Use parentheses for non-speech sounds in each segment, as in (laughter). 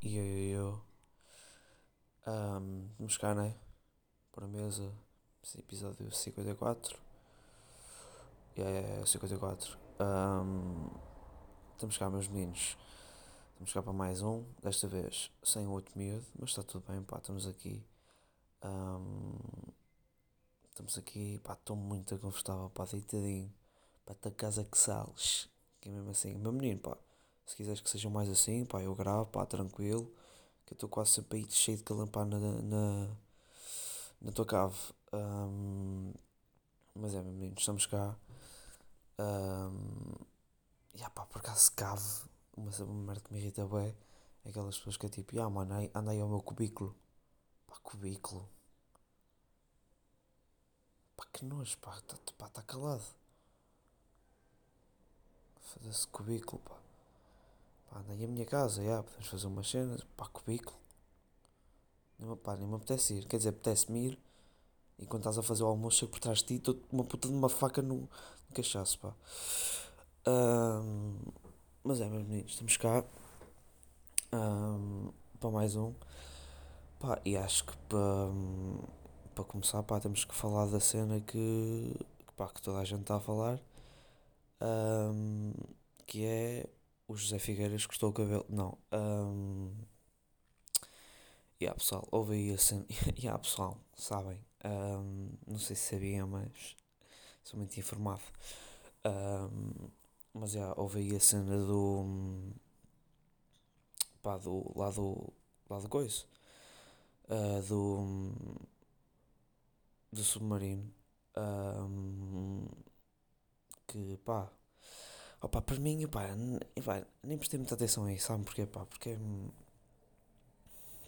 E eu. Um, vamos cá, né? Por a mesa. Episódio 54. É, 54. Um, estamos cá, meus meninos. Estamos cá para mais um. Desta vez sem outro miúdo, mas está tudo bem, pá. Estamos aqui. Um, estamos aqui, pá. Estou muito confortável, pá. Deitadinho. Para tua casa que sales. Que é mesmo assim. Meu menino, pá. Se quiseres que sejam mais assim, pá, eu gravo, pá, tranquilo. Que eu estou quase sempre aí cheio de calampar na, na, na tua cave. Um, mas é, meu menino, estamos cá. Um, e yeah, pá, por acaso cave, uma, uma merda que me irrita bem, é aquelas pessoas que é tipo, ah mano, anda aí ao meu cubículo. Pá, cubículo. Pá, que nojo, pá, tá, tá calado. Foda-se cubículo, pá. Pá, anda aí a minha casa, já, podemos fazer umas cenas, pá, cubículo. Nem, pá, nem me apetece ir, quer dizer, apetece-me ir. E quando estás a fazer o almoço, chego por trás de ti, estou uma puta de uma faca no, no cachaço, pá. Um, mas é, meus meninos, estamos cá um, para mais um. Pá, e acho que para, para começar, pá, temos que falar da cena que, pá, que toda a gente está a falar. Um, que é o José Figueiras cortou o cabelo. Não. Um, e yeah, pessoal, houve aí a cena. (laughs) E yeah, pessoal, sabem. Um, não sei se sabiam, mas sou muito informado. Um, mas já yeah, houve aí a cena do. pá, do. lá do. lá do coisa. Uh, do. do submarino. Um, que pá Opa, para mim, pá, pá, nem prestei muita atenção a isso, sabe porquê, pá? Porque,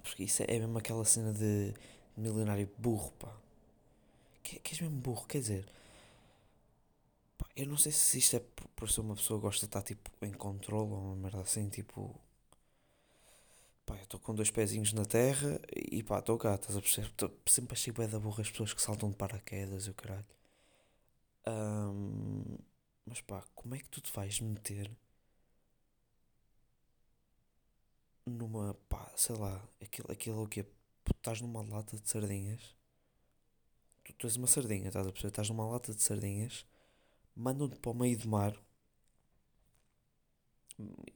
porque isso é mesmo aquela cena de milionário burro, pá. Que, que és mesmo burro, quer dizer, pá, eu não sei se isto é por, por ser uma pessoa que gosta de estar, tipo, em controle ou uma merda assim, tipo... Pá, eu estou com dois pezinhos na terra e pá, estou cá, estás a perceber? Tô, sempre achei bem da burra as pessoas que saltam de paraquedas e o caralho. Um, mas pá, como é que tu te vais meter numa, pá, sei lá, aquilo, aquilo que é, estás numa lata de sardinhas, tu, tu és uma sardinha, estás a perceber? Estás numa lata de sardinhas, mandam-te para o meio do mar,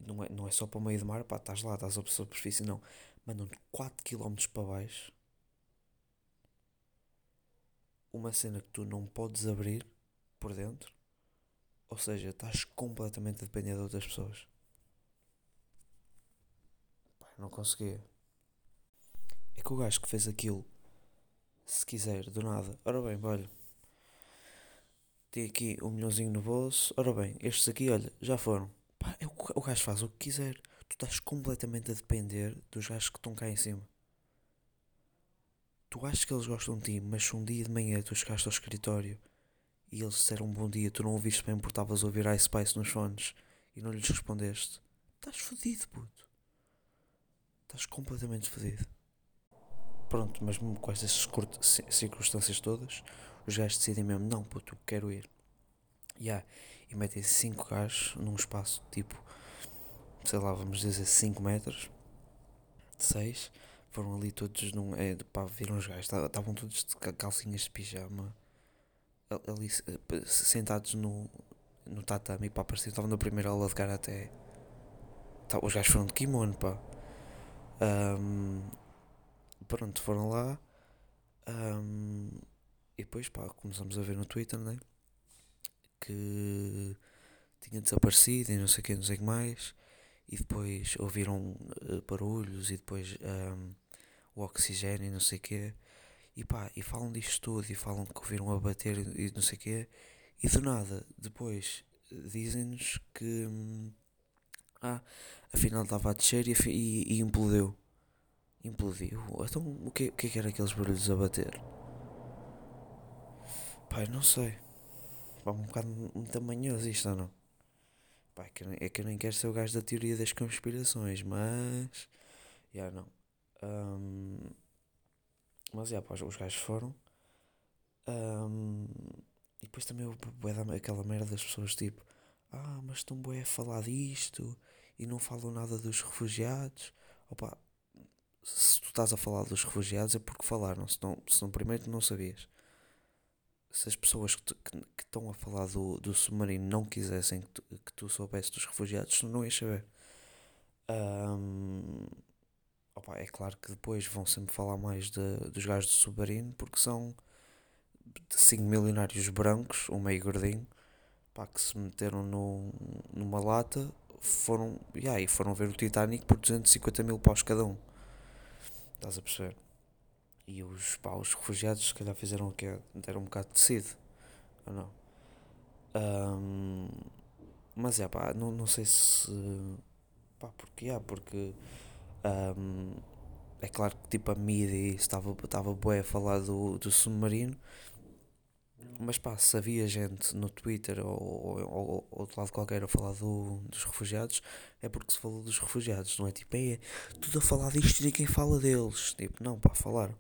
não é, não é só para o meio do mar, pá, estás lá, estás a superfície, não, mandam-te 4km para baixo, uma cena que tu não podes abrir por dentro ou seja, estás completamente dependente de outras pessoas. Pai, não conseguia. É que o gajo que fez aquilo, se quiser, do nada, ora bem, olha, tem aqui um milhãozinho no bolso, ora bem, estes aqui, olha, já foram. Pá, é o, o gajo faz o que quiser. Tu estás completamente a depender dos gajos que estão cá em cima. Tu achas que eles gostam de ti, mas se um dia de manhã tu chegaste ao escritório e eles disseram um bom dia, tu não ouviste bem porque estavas a ouvir Ice Spice nos fones e não lhes respondeste, estás fodido, puto. Estás completamente fodido. Pronto, mas com essas circunstâncias todas, os gajos decidem mesmo, não, puto, quero ir. Yeah. E metem 5 gajos num espaço tipo, sei lá, vamos dizer 5 metros, 6. Foram ali todos num. É, pá, viram os gajos, estavam todos de calcinhas de pijama ali eh, sentados no, no tatame, pá, parecia que estavam na primeira aula de karaté. Tá, os gajos foram de kimono, pá. Um, pronto, foram lá. Um, e depois, pá, começamos a ver no Twitter, né? Que tinha desaparecido e não sei o que, não sei o que mais. E depois ouviram uh, barulhos e depois um, o oxigênio e não sei o que. E pá, e falam disto tudo e falam que ouviram a bater e não sei o quê. E do nada, depois dizem-nos que hum, ah, afinal estava a descer e, e, e implodiu. Implodiu. Então o que, o que, é que era aqueles barulhos a bater? Pai, não sei. Pá, um bocado muito manhoso isto ou não? Pá, é que, é que eu nem quero ser o gajo da teoria das conspirações, mas. Já não. Um, mas, já, pá, os gajos foram. Um, e depois também houve aquela merda das pessoas tipo, ah, mas estão bué a falar disto e não falam nada dos refugiados. Opa, se tu estás a falar dos refugiados é porque falaram, senão, senão primeiro não sabias. Se as pessoas que, tu, que, que, estão a falar do, do submarino não quisessem que tu, que tu soubesse dos refugiados, tu não ias saber. Um, opa, é claro que depois vão sempre falar mais de, dos gajos do submarino porque são 5 milionários brancos, um meio gordinho, pá, que se meteram no, numa lata foram, yeah, e foram ver o Titanic por 250 mil paus cada um. Estás a perceber? E os, pá, os refugiados se calhar fizeram o que Deram um bocado de tecido. Ou não? Um, mas é pá, não, não sei se. Pá, porque é, porque. Um, é claro que tipo a mídia estava, estava bué a falar do, do submarino mas pá, se havia gente no Twitter ou, ou, ou outro lado qualquer a falar do, dos refugiados, é porque se falou dos refugiados, não é tipo, é tudo a falar disto e ninguém fala deles. Tipo, não, pá, falaram.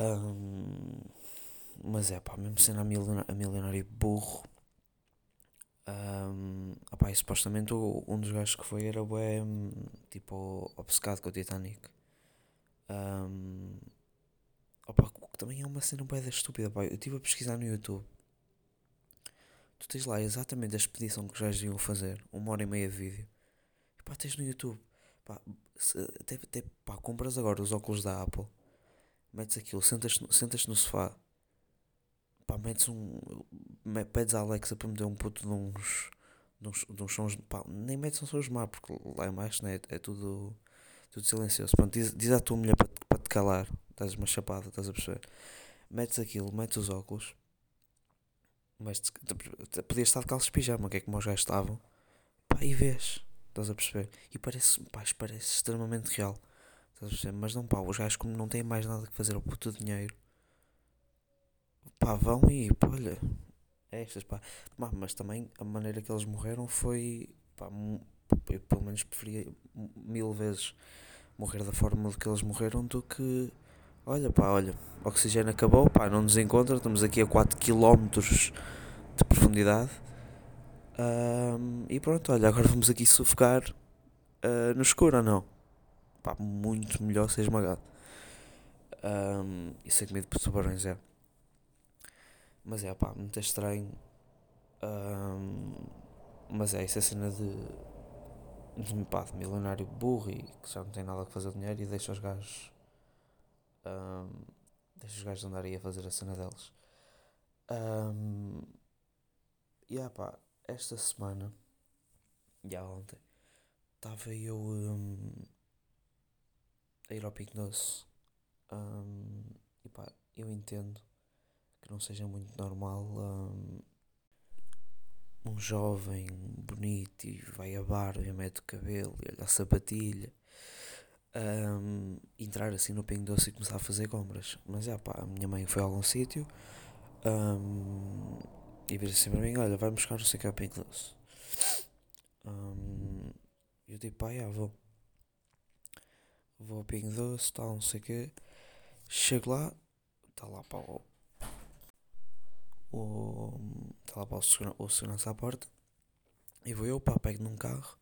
Um, mas é pá, mesmo sendo a, milionário, a milionário burro, um, opá, e supostamente um dos gajos que foi era bué, tipo, obcecado com o Titanic. Um, Opa, que também é uma cena bem estúpida, pá. Eu estive a pesquisar no YouTube. Tu tens lá exatamente a expedição que os gajos iam fazer, uma hora e meia de vídeo. E pá, tens no YouTube. Pá, se, até, até, pá, compras agora os óculos da Apple. Metes aquilo, sentas-te sentas no sofá. Pá, metes um. Pedes à Alexa para meter um puto de uns. De uns, de uns sons. Pá, nem metes um sons má, porque lá embaixo né, é, é tudo. Tudo silencioso. Pronto, diz, diz à tua mulher para, para te calar estás uma chapada, estás a perceber? Metes aquilo, metes os óculos, mas podias estar de calças de pijama, que é como os gajos estavam, pá, e vês, estás a perceber? E parece, pá, parece extremamente real, estás a perceber? Mas não, pá, os gajos como não têm mais nada que fazer ao puto dinheiro, pá, vão e, pá, olha, é estas, pá, mas também a maneira que eles morreram foi, pá, eu pelo menos preferia mil vezes morrer da forma que eles morreram do que Olha pá, olha, oxigênio acabou, pá, não nos encontra, estamos aqui a 4 km de profundidade. Um, e pronto, olha, agora vamos aqui sufocar uh, no escuro ou não? Pá, muito melhor ser esmagado. Um, e sem medo por tubarões, é. Mas é, pá, muito estranho. Um, mas é, essa é cena de, de, pá, de milionário burro e que já não tem nada a fazer dinheiro e deixa os gajos um, deixa os gajos andarem a fazer a cena deles. Um, e yeah, pá, esta semana, já ontem, estava eu um, a ir ao Pink Doce. Um, e pá, eu entendo que não seja muito normal um, um jovem bonito e vai a barba e mete o cabelo e olha a sapatilha um, entrar assim no Pingo Doce e começar a fazer compras. Mas é pá, a minha mãe foi a algum sítio um, e disse assim para mim: Olha, vai buscar não sei o que é o Pingo Doce. Um, eu digo: Pá, já vou. Vou ao Pingo Doce, tal, não sei o que. Chego lá, está lá para o. Está lá para o, segura, o segurança à porta. E vou eu, pá, pego num carro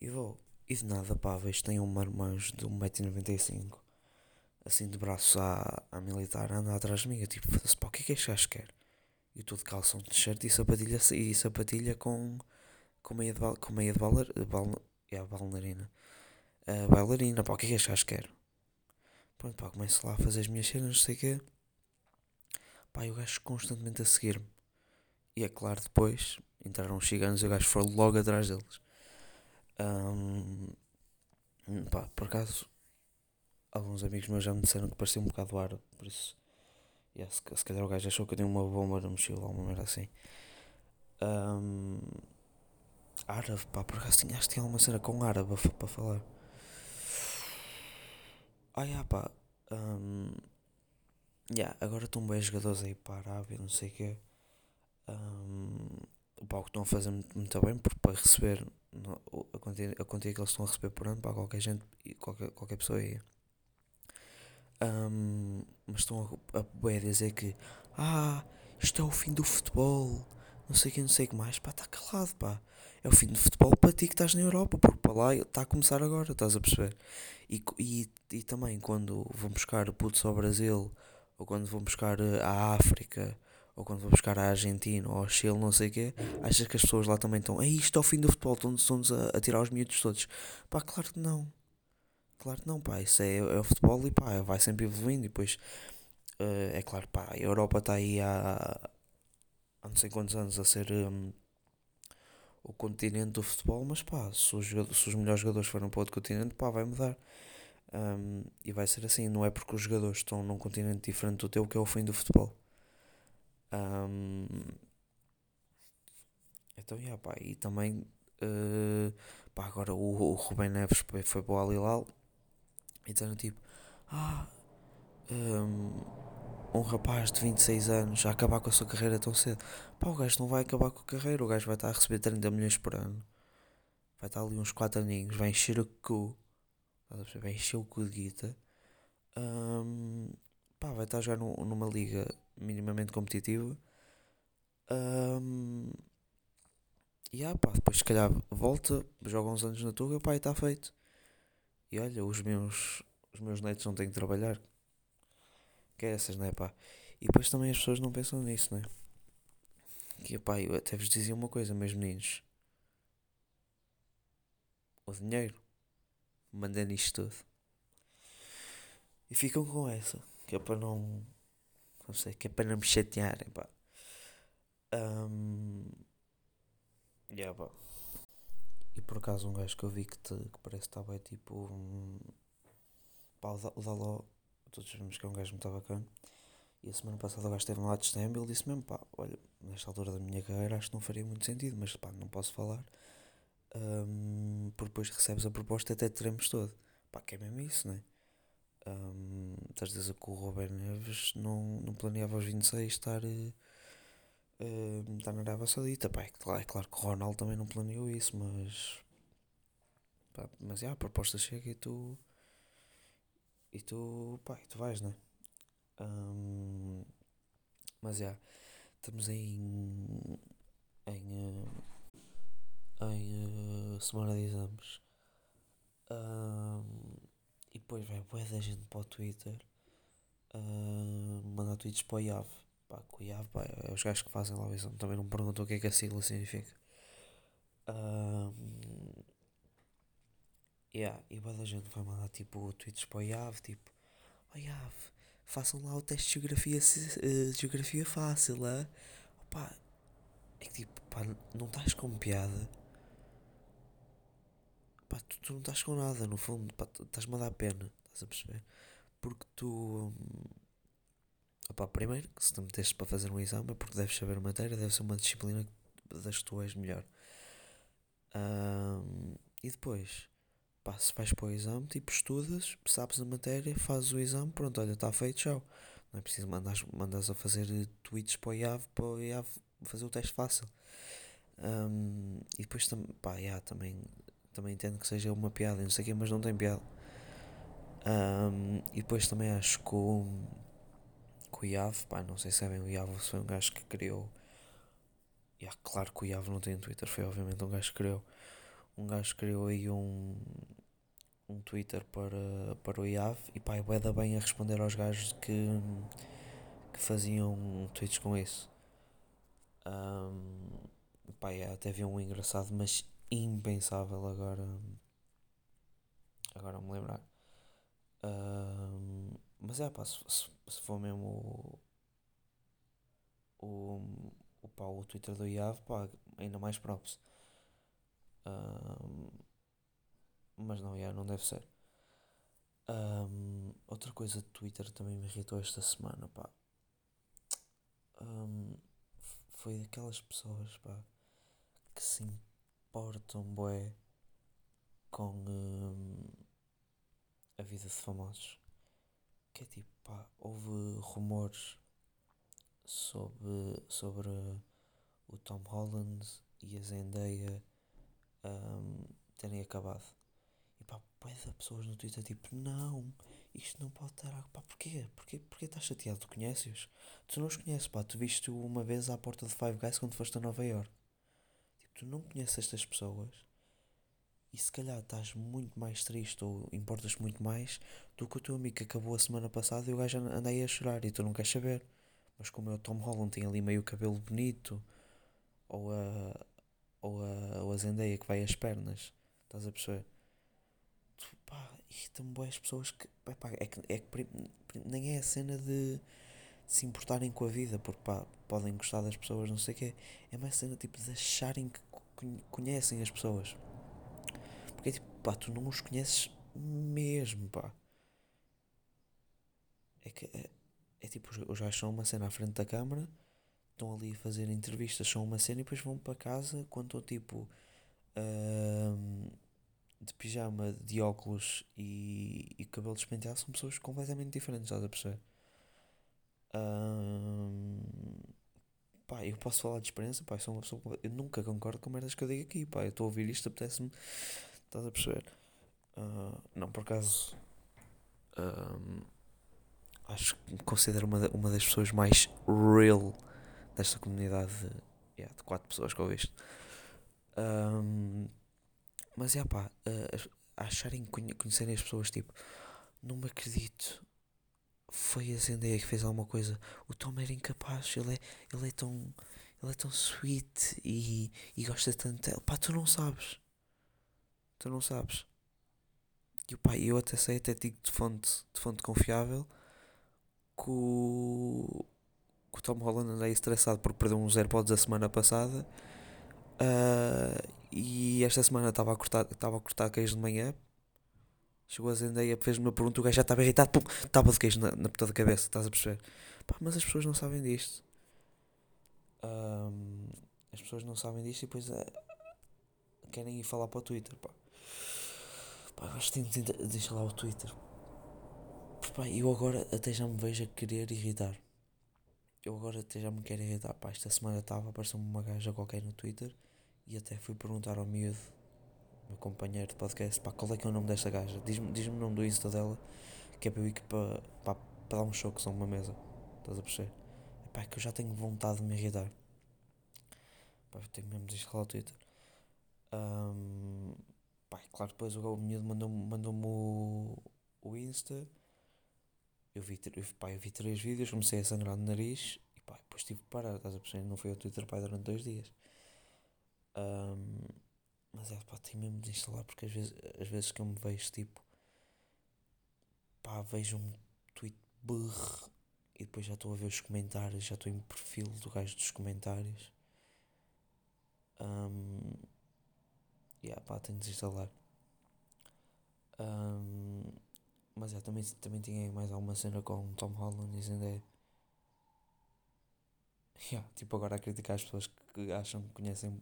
e vou. E de nada, pá, vejo tem um marmanjo de 1,95m, assim de braços à, à militar, anda atrás de mim. Eu tipo, foda-se, pá, o que é que este gajo quer? E tudo calção de shirt e sapatilha, e sapatilha com, com meia de, com meia de, balar, de bal, é, bailarina. Uh, bailarina, pá, o que é que este gajo quer? Pronto, pá, começo lá a fazer as minhas cenas, não sei o quê. Pá, e o gajo constantemente a seguir-me. E é claro, depois entraram os ciganos e o gajo foi logo atrás deles. Um, pá, por acaso, alguns amigos meus já me disseram que parecia um bocado árabe, por isso, yeah, se, calhar o gajo achou que eu tinha uma bomba na mochila ou uma merda assim. Um, árabe, pá, por acaso acho que tinha alguma cena com árabe para falar. Ah, yeah, pá. Um, yeah, agora estão bem jogadores aí para a Arábia, não sei o quê. Um, o palco estão a fazer muito, muito bem porque para receber a, quantia, a quantia que eles estão a receber por ano para qualquer gente qualquer, qualquer pessoa aí. Um, mas estão a, a, a dizer que ah, isto é o fim do futebol, não sei o que, não sei o que mais, pá, está calado, pá. é o fim do futebol para ti que estás na Europa, porque para lá está a começar agora, estás a perceber? E, e, e também quando vão buscar putos ao Brasil, ou quando vão buscar eh, à África, ou quando vão buscar à Argentina, ou ao Chile, não sei o quê, achas que as pessoas lá também estão, ei, isto é o fim do futebol, estão-nos a, a tirar os miúdos todos. Pá, claro que não. Claro que não, pá, isso é, é o futebol e pá, vai sempre evoluindo e depois, uh, é claro, pá, a Europa está aí há, há não sei quantos anos a ser... Um, o continente do futebol, mas pá, se os, se os melhores jogadores forem para outro continente, pá, vai mudar. Um, e vai ser assim, não é porque os jogadores estão num continente diferente do teu que é o fim do futebol. Um, então, yeah, pá, e também, uh, pá, agora o, o Rubem Neves foi, para o Alilal e dizendo tipo, ah, um, um rapaz de 26 anos a acabar com a sua carreira tão cedo. Pá, o gajo não vai acabar com a carreira, o gajo vai estar a receber 30 milhões por ano. Vai estar ali uns 4 aninhos, vai encher o cu. Vai encher o cu de guita. Um, pá, vai estar a jogar numa liga minimamente competitiva. Um, e ah, pá, depois se calhar volta, joga uns anos na Tuga, pá, e está feito. E olha, os meus, os meus netos não têm que trabalhar. Que é essas, não é pá? E depois também as pessoas não pensam nisso, não é? Que pá, eu até vos dizia uma coisa, meus meninos. O dinheiro manda nisto tudo. E ficam com essa, que é para não. Não sei, que é para não me chatearem, pá. Um, yeah, pá. E por acaso um gajo que eu vi que, te, que parece que estava tipo. Um, pá, o Daló todos sabemos que é um gajo muito bacana. E a semana passada o gajo esteve lá de stand e ele disse mesmo, pá, olha, nesta altura da minha carreira acho que não faria muito sentido, mas pá, não posso falar. Um, porque depois recebes a proposta até teremos todo. Pá, que é mesmo isso, né? Um, estás a dizer que o Robert Neves não, não planeava aos 26 estar, uh, uh, estar na Arábia Saudita. Pá, é, é claro que o Ronaldo também não planeou isso, mas. Pá, mas é, a proposta chega e tu e tu, pá, e tu vais, né? Um, mas já, estamos em. em. Uh, em uh, semana de exames. Um, e depois vai boa da gente para o Twitter uh, mandar tweets para o IAV. Pá, com o IAV, pá, é os gajos que fazem lá o exame. Também não me perguntam o que é que a sigla significa. Um, Yeah, e boa da gente vai mandar tipo tweets para o IAV, tipo, oh IAV, façam lá o teste de geografia, uh, geografia fácil, é? Opa, é que tipo, pá, não estás com piada. Pá, tu, tu não estás com nada, no fundo, pá, estás-me a dar pena, estás a perceber? Porque tu. Hum, opá, primeiro, se te meteste para fazer um exame é porque deves saber matéria, deve ser uma disciplina das que tu és melhor. Um, e depois, Pá, se vais para o exame, tipo, estudas, sabes a matéria, fazes o exame, pronto, olha, está feito, tchau. Não é preciso mandar mandas a fazer tweets para o IAV, para o IAV fazer o teste fácil. Um, e depois, tam, pá, yeah, também, também entendo que seja uma piada, não sei o quê, mas não tem piada. Um, e depois também acho que o, que o pá, não sei se sabem, o IAV foi um gajo que criou. Yeah, claro que o IAV não tem Twitter, foi obviamente um gajo que criou. Um gajo criou aí um, um Twitter para, para o IAV e pá, é da bem a responder aos gajos que, que faziam tweets com isso. Um, pá, é, até havia um engraçado, mas impensável agora. Agora me lembrar. Um, mas é pá, se, se, se for mesmo o, o, o, pá, o Twitter do IAV, pá, ainda mais props. Um, mas não, yeah, não deve ser. Um, outra coisa de Twitter também me irritou esta semana, pá. Um, foi daquelas pessoas, pá, que se importam, bué, com um, a vida de famosos. Que é tipo, pá, houve rumores sobre, sobre o Tom Holland e a Zendaya um, terem acabado. E pá, de pessoas no Twitter tipo, não, isto não pode estar. Pá, porquê? Porquê, porquê estás chateado? Tu conheces? Tu não os conheces, pá, tu viste uma vez à porta de Five Guys quando foste a Nova York. Tu não conheces estas pessoas e se calhar estás muito mais triste ou importas muito mais do que o teu amigo que acabou a semana passada e o gajo anda aí a chorar e tu não queres saber. Mas como é o Tom Holland tem ali meio cabelo bonito, ou a, ou a, ou a Zendaya que vai às pernas, estás a perceber? Tu, pá, irritam-me boas pessoas que, pá, é que, é que nem é a cena de se importarem com a vida, porque pá, podem gostar das pessoas, não sei o quê. É mais a cena tipo de acharem que conhecem as pessoas. Porque é tipo, pá, tu não os conheces mesmo, pá. É que é, é tipo, os gajos são uma cena à frente da câmara, estão ali a fazer entrevistas, são uma cena e depois vão para casa quando estão tipo uh, de pijama, de óculos e, e cabelo despenteado, são pessoas completamente diferentes, estás a perceber? Uh, pá, eu posso falar de experiência, pá, eu sou uma pessoa. Eu nunca concordo com merdas que eu digo aqui, pá, eu estou a ouvir isto, apetece-me. Estás a perceber? Uh, não, por acaso. Acho que me considero uma, uma das pessoas mais real desta comunidade de, yeah, de quatro pessoas que ouviste. Um, mas é pá, uh, acharem conhecerem as pessoas, tipo, não me acredito. Foi a Zendaya que fez alguma coisa. O Tom era incapaz, ele é, ele é tão. Ele é tão sweet e, e gosta tanto dela. Pá, tu não sabes. Tu não sabes. E pá, eu até sei, até digo de fonte, de fonte confiável que o, que o Tom Holland anda aí estressado porque perdeu uns AirPods a semana passada. Uh, e esta semana estava a cortar, estava a cortar queijo de manhã. Chegou a Zendaya, fez-me uma pergunta, o gajo já estava irritado, pum, estava de queijo na, na puta da cabeça, estás a perceber? Pá, mas as pessoas não sabem disto. Um, as pessoas não sabem disto e depois uh, querem ir falar para o Twitter, pá. Pá, que tenho de deixar lá o Twitter. Pá, eu agora até já me vejo a querer irritar. Eu agora até já me quero irritar. Pá, esta semana estava, apareceu-me uma gaja qualquer no Twitter e até fui perguntar ao miúdo, meu companheiro de podcast, pá, qual é que é o nome desta gaja? Diz-me diz o nome do Insta dela, que é para eu ir para, para, para dar um choque só uma mesa. Estás a perceber? Pá, é que eu já tenho vontade de me irritar. Pá, eu tenho mesmo de instalar o Twitter. Um, pá, claro, depois o miúdo mandou-me mandou o, o Insta eu vi, eu, pá, eu vi três vídeos, comecei a sangrar no nariz e pá, depois tive que parar, estás a perceber? Não foi ao Twitter pá, durante dois dias. Um, mas é pá, tenho mesmo de instalar porque às vezes, às vezes que eu me vejo tipo pá, vejo um tweet burro e depois já estou a ver os comentários, já estou em perfil do gajo dos comentários. Um, yeah, pá, tenho de desinstalar. Um, mas é, também, também tinha mais alguma cena com Tom Holland e Zendaya. (laughs) Yeah, tipo agora a criticar as pessoas que acham que conhecem,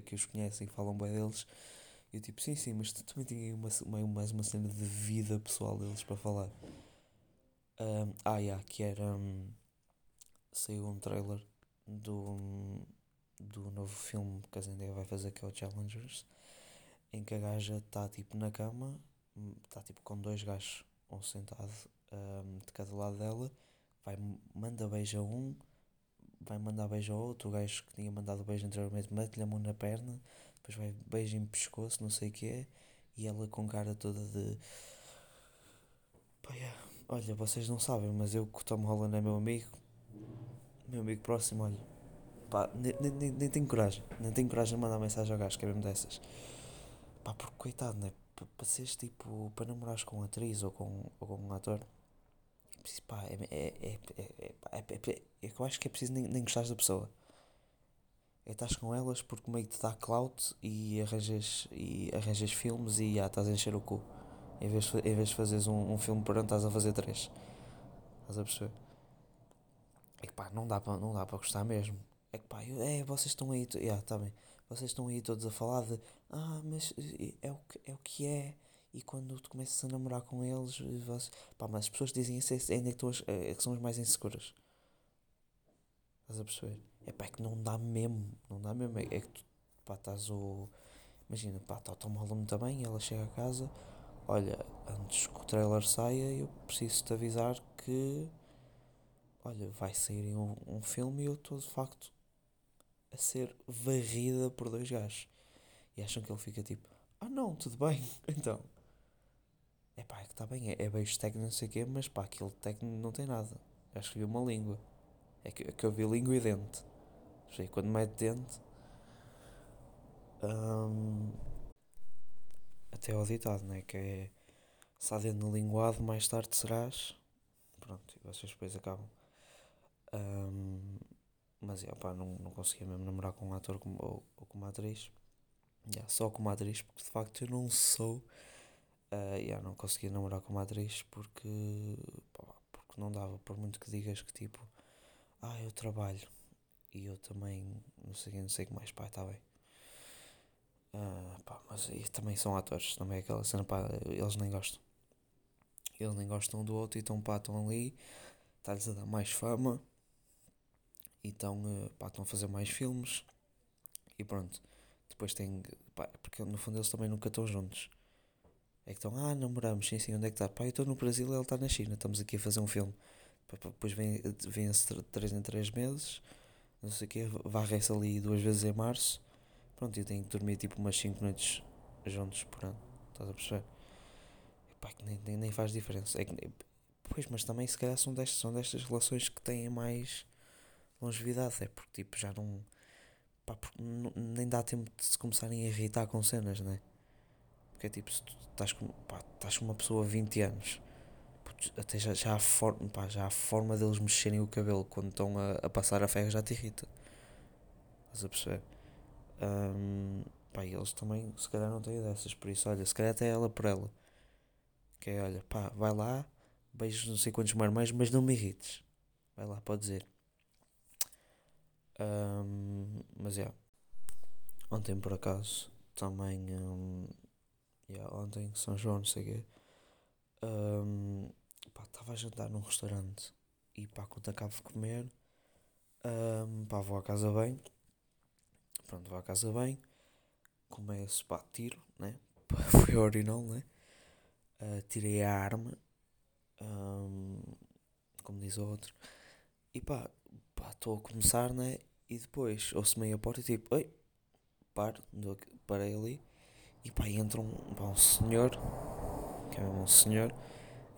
que, que os conhecem e falam bem deles. Eu tipo, sim, sim, mas tu também tinha uma, uma, mais uma cena de vida pessoal deles para falar. Um, ah, yeah, que era. Um, saiu um trailer do, do novo filme que a Zendaya vai fazer, que é o Challengers, em que a gaja está tipo na cama está tipo com dois gajos, um sentado um, de cada lado dela, vai, manda beijo a um, vai mandar beijo ao outro, gajo que tinha mandado beijo anteriormente mete-lhe a mão na perna, depois vai beijo em pescoço, não sei o que é, e ela com cara toda de. Pá. Olha, vocês não sabem, mas eu que o Tom Holland é meu amigo, meu amigo próximo, olha. Pá, nem, nem, nem tenho coragem, nem tenho coragem de mandar mensagem ao gajo, que é mesmo dessas. Pá, porque coitado, né? para seres tipo, para namorares com uma atriz ou com, ou com um ator, pá, é, é, é, é, é, é, eu acho que é preciso nem, nem gostares da pessoa. É estás com elas porque meio que te dá clout e arranjas, e arranjas filmes e já estás a encher o cu. Em vez, em vez de fazeres um, um filme por ano, estás a fazer três. Estás a perceber? É que pá, não dá para não dá para gostar mesmo. É que pá, eu, é, vocês estão aí, yeah, tá bem vocês estão aí todos a falar de ah, mas é o que é, o que é e quando tu começas a namorar com eles, vocês, pá, mas as pessoas dizem isso é, ainda que, é, é que são as mais inseguras. Estás a perceber? É pá, é que não dá mesmo, não dá mesmo. É, é que tu, pá, estás o. Imagina, pá, está o Holland também ela chega a casa, olha, antes que o trailer saia, eu preciso te avisar que, olha, vai sair um, um filme e eu estou de facto a ser varrida por dois gajos. E acham que ele fica tipo, ah não, tudo bem, (laughs) então. É pá, é que está bem, é, é beijo técnico, não sei o quê, mas pá, aquele técnico não tem nada. Que viu uma língua. É que, é que eu vi língua e dente. Sei, quando mete dente. Hum, até ao ditado, né? Que é. Se há dentro no linguado, mais tarde serás. Pronto, e vocês depois acabam. Hum, mas é, pá, não, não conseguia mesmo namorar com um ator como, ou, ou com uma atriz. Yeah, só com uma atriz, porque de facto eu não sou. Uh, yeah, não conseguia namorar com uma atriz porque. Pá, porque não dava, por muito que digas que tipo. Ah, eu trabalho. E eu também. Não sei, não sei o que mais, pá, está bem. Uh, pá, mas também são atores, também é aquela cena, pá, eles nem gostam. Eles nem gostam um do outro e estão, pá, estão ali, está-lhes a dar mais fama e estão, uh, pá, estão a fazer mais filmes e pronto. Depois tem, pá, porque no fundo eles também nunca estão juntos. É que estão, ah, namoramos, sim, sim, onde é que está? Pá, eu estou no Brasil e ele está na China, estamos aqui a fazer um filme. Pá, pá, depois vem-se vem 3 em 3 meses, não sei o quê, varre-se ali duas vezes em março Pronto, eu tenho que dormir tipo umas 5 noites juntos por ano. Estás a perceber? Epá, que nem, nem, nem faz diferença. É que, pois, mas também se calhar são destas, são destas relações que têm mais longevidade. É porque tipo já não. Pá, porque nem dá tempo de se começarem a irritar com cenas, né? Porque é tipo, se tu estás com, pá, estás com uma pessoa há 20 anos, até já, já, a forma, pá, já a forma deles mexerem o cabelo quando estão a, a passar a ferro já te irrita. Estás a perceber? Um, pá, eles também, se calhar, não têm dessas. Por isso, olha, se calhar até ela por ela. Que é, olha, pá, vai lá, beijos não sei quantos marmães, mas não me irrites. Vai lá, pode dizer. Um, mas é. Yeah. Ontem, por acaso, também. Um, yeah, ontem, São João, não sei o quê. Um, estava a jantar num restaurante. E pá, quando acabo de comer, um, pá, vou à casa bem Pronto, vou à casa bem, começo, pá, tiro, né? (laughs) Foi original, né? Uh, tirei a arma, um, como diz o outro, e pá, estou a começar, né? E depois ouço meio a porta e tipo, oi, paro, parei ali, e pá, entra um, pá, um senhor, que é mesmo um senhor,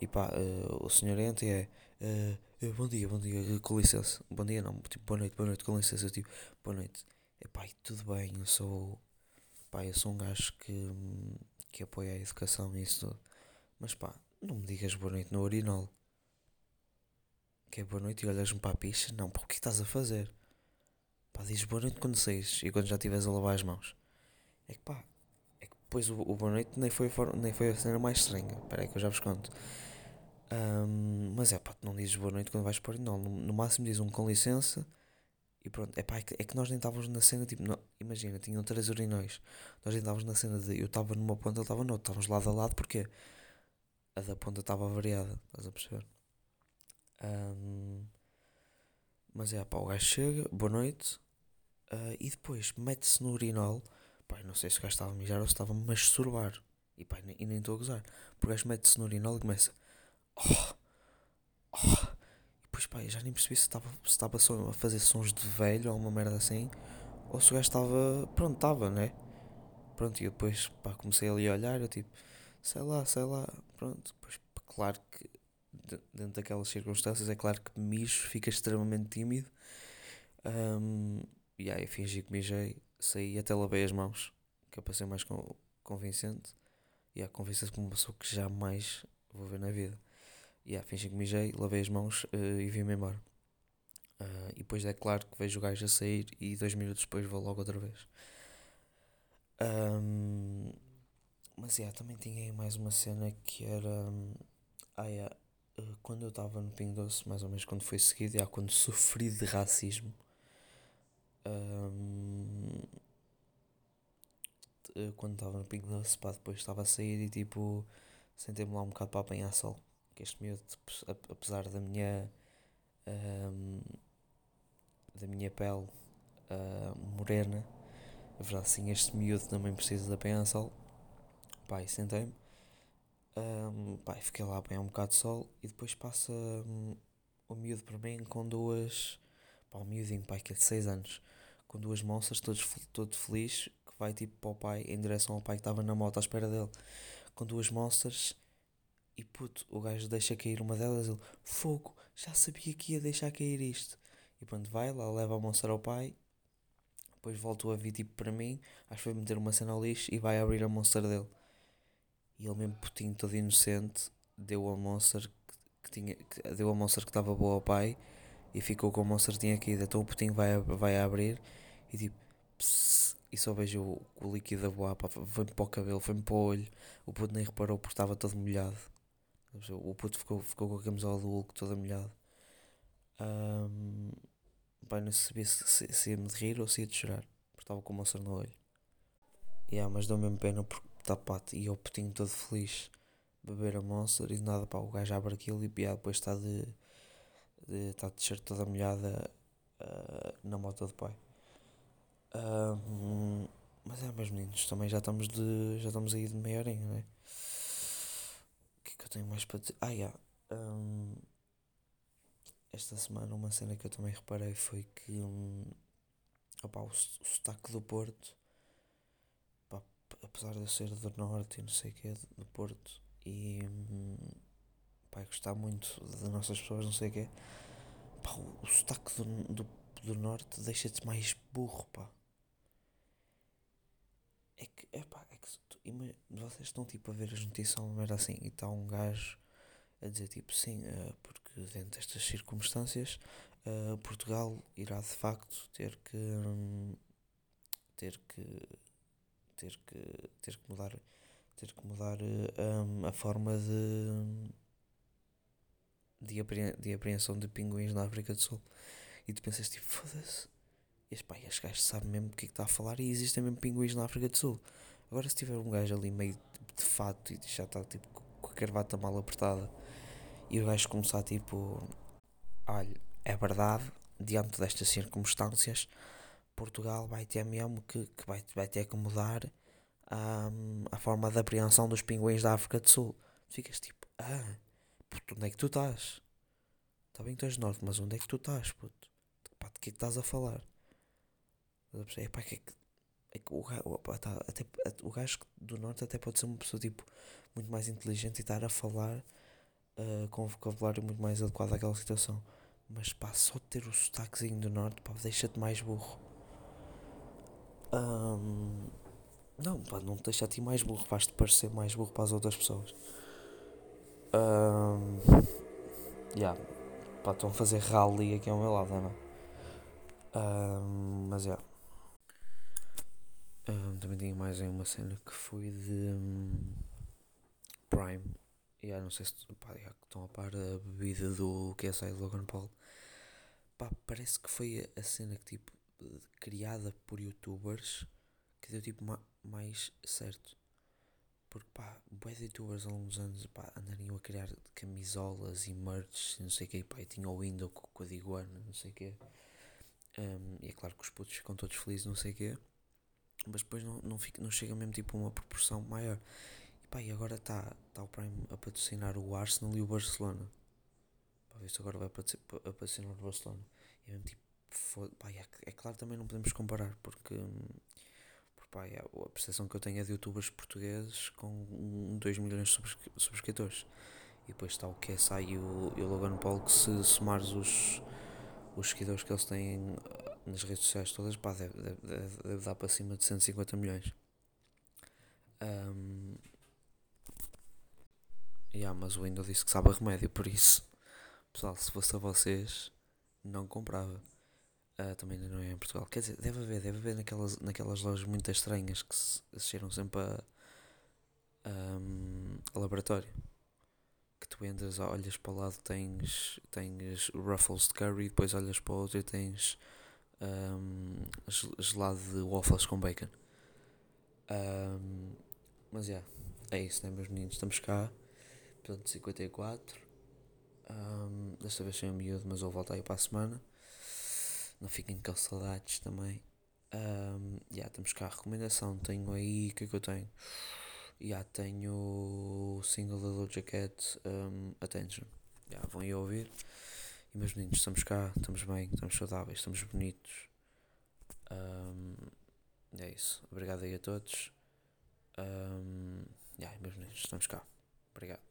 e pá, uh, o senhor entra e é. Uh, bom dia, bom dia, com licença. Bom dia, não, tipo, boa noite, boa noite, com licença. Tipo, boa noite. Epá, tudo bem, eu sou. Pá, eu sou um gajo que, que apoia a educação e isso tudo. Mas pá, não me digas boa noite no urinol. Que é boa noite e olhas-me para a picha? Não, pá, o que estás a fazer? Pá, dizes boa noite quando saís e quando já estiveres a lavar as mãos. É que pá, é depois o, o boa noite nem foi, nem foi a cena mais estranha. Espera aí que eu já vos conto. Um, mas é pá, tu não dizes boa noite quando vais para o urinol. No, no máximo dizes um com licença e pronto, epá, é, que, é que nós nem estávamos na cena, tipo, não, imagina, tinham três urinóis. Nós nem estávamos na cena de eu estava numa ponta, ele estava noutra. Estávamos lado a lado porque a da ponta estava variada, estás a perceber? Um, mas é, pá, o gajo chega, boa noite, uh, e depois mete-se no urinol. Pá, não sei se o gajo estava a mijar ou se estava a masturbar. E pá, e nem estou a gozar. Porque o gajo mete-se no urinol e começa. Oh, oh, depois, pá, eu já nem percebi se estava se estava só a fazer sons de velho ou uma merda assim, ou se o gajo estava. Pronto, estava, né? Pronto, e depois, pá, comecei ali a olhar, eu tipo, sei lá, sei lá, pronto. Depois, claro que dentro daquelas circunstâncias, é claro que mijo, fica extremamente tímido. Um, e aí, fingi que mijei, saí até lavei as mãos, que é para ser mais convincente. E a convincente como uma pessoa que jamais vou ver na vida. E yeah, fingi que mijei, lavei as mãos uh, e vim-me embora. Uh, e depois é claro que vejo o gajo a sair e dois minutos depois vou logo outra vez. Um, mas yeah, também tinha aí mais uma cena que era. Um, ah, yeah, uh, quando eu estava no Pingo Doce, mais ou menos quando foi seguido, yeah, quando sofri de racismo. Um, quando estava no Pingo Doce, pá, depois estava a sair e tipo, sentei-me lá um bocado para apanhar sol. Que este miúdo, apesar da minha um, da minha pele uh, morena, a verdade sim, este miúdo também precisa de apanhar sol. Pai, sentei-me, um, pai, fiquei lá a apanhar um bocado de sol. E depois passa um, o miúdo para mim com duas, pá, um miúdinho, pai, que é de 6 anos, com duas monstras, todos, todo feliz, vai tipo para o pai, em direção ao pai que estava na moto à espera dele, com duas monstras, e puto, o gajo deixa cair uma delas, ele, fogo, já sabia que ia deixar cair isto. E pronto, vai lá, leva a monstro ao pai, depois voltou a vir tipo para mim, acho que foi meter uma cena ao lixo e vai abrir a monstro dele. E ele mesmo putinho, todo inocente, deu a monstro que, tinha, que, deu a monstro que estava boa ao pai e ficou com a monstro que tinha caído. Então o putinho vai, vai abrir e tipo, pss, e só vejo o, o líquido da boa, foi-me para o cabelo, foi-me para o olho. O puto nem reparou porque estava todo molhado. O puto ficou, ficou com a camisola do Hulk toda molhada. Um, pai, não sabia se, se, se ia-me de rir ou se ia de chorar, porque estava com o monstro no olho. Yeah, mas deu mesmo pena porque está pato e eu putinho todo feliz beber a monster e de nada pá, o gajo abre aquilo e yeah, depois está de, de está de descer toda molhada uh, na moto do pai. Mas é, meus meninos, também já estamos de. já estamos aí de meia horinha, não é? O que é que eu tenho mais para dizer? Ah, yeah. Um, esta semana uma cena que eu também reparei foi que um, opa, o, o sotaque do Porto, opa, apesar de eu ser do Norte e não sei o que do Porto, e um, pá, gostar muito das nossas pessoas, não sei o que o, o sotaque do, do, do Norte deixa-te mais burro, pá. É que, é pá, é que tu, vocês estão tipo a ver as notícias uma merda assim e está um gajo a dizer tipo sim, uh, porque dentro destas circunstâncias uh, Portugal irá de facto ter que um, ter que ter que ter que mudar ter que mudar um, a forma de de, apre de apreensão de pinguins na África do Sul. E tu pensas tipo foda-se este, pá, este gajo sabe mesmo o que é que está a falar e existem mesmo pinguins na África do Sul agora se tiver um gajo ali meio de fato e já está tipo com a gravata mal apertada e o gajo começar tipo: Olha, é verdade, diante destas circunstâncias, Portugal vai ter mesmo que, que vai, vai ter que mudar um, a forma de apreensão dos pinguins da África do Sul. Ficas tipo: Ah, puto, onde é que tu estás? Está bem que és norte, mas onde é que tu estás, puto? Pá, de que é que estás a falar? É pá, que é que. É que o, gajo, tá, até, o gajo do norte até pode ser uma pessoa tipo muito mais inteligente e estar a falar uh, com um vocabulário muito mais adequado àquela situação. Mas pá, só ter o sotaquezinho do norte, deixa-te mais burro. Um, não, pá, não te deixa a ti mais burro, faz-te parecer mais burro para as outras pessoas. Um, yeah, pá, estão a fazer rally aqui ao meu lado, não é? Um, mas é. Yeah. Um, também tinha mais uma cena que foi de um, Prime Yeah, não sei se pá, yeah, estão a par a bebida do KSI de Logan Paul. Pá, parece que foi a, cena que tipo criada por youtubers que deu tipo ma mais certo. Porque pá, boas youtubers há uns anos pá, andariam a criar camisolas e merch, não sei o que, pá, e tinha o window com, a Diguana, não sei o que. Um, e é claro que os putos ficam todos felizes, não sei o que. Mas depois não, não, fica, não chega mesmo tipo a uma proporção maior. Pá, e agora está tá o Prime a patrocinar o Arsenal e o Barcelona. Pá, isso agora vai a patrocinar o Barcelona. E é mesmo tipo, pá, é, é, claro também não podemos comparar, porque, porque pá, é, a percepção que eu tenho é de youtubers portugueses com 2 milhões de subscritores. E depois está o KSI e o, e o Logan Paul, que se somares os, os seguidores que eles têm nas redes sociais todas, pá, deve, deve, deve, dar para cima de 150 milhões. Um, Yeah, mas o Windows disse que sabe a remédio, por isso, pessoal, se fosse a vocês, não comprava. Uh, também não é em Portugal. Quer dizer, deve haver, deve haver naquelas, naquelas lojas muito estranhas que se cheiram sempre a, um, a laboratório. Que tu entras, olhas para o lado, tens, tens Ruffles de curry, depois olhas para o outro e tens um, gelado de waffles com bacon. Um, mas yeah, é isso, né, meus meninos? Estamos cá episódio 54. Um, desta vez sem o miúdo, mas vou voltar aí para a semana. Não fiquem com saudades também. Um, yeah, temos cá recomendação. Tenho aí. O que é que eu tenho? Yeah, tenho o single da Doja um, Attention. Yeah, vão aí ouvir. E meus meninos, estamos cá, estamos bem, estamos saudáveis, estamos bonitos. Um, é isso. Obrigado aí a todos. Um, yeah, meus meninos, estamos cá. Obrigado.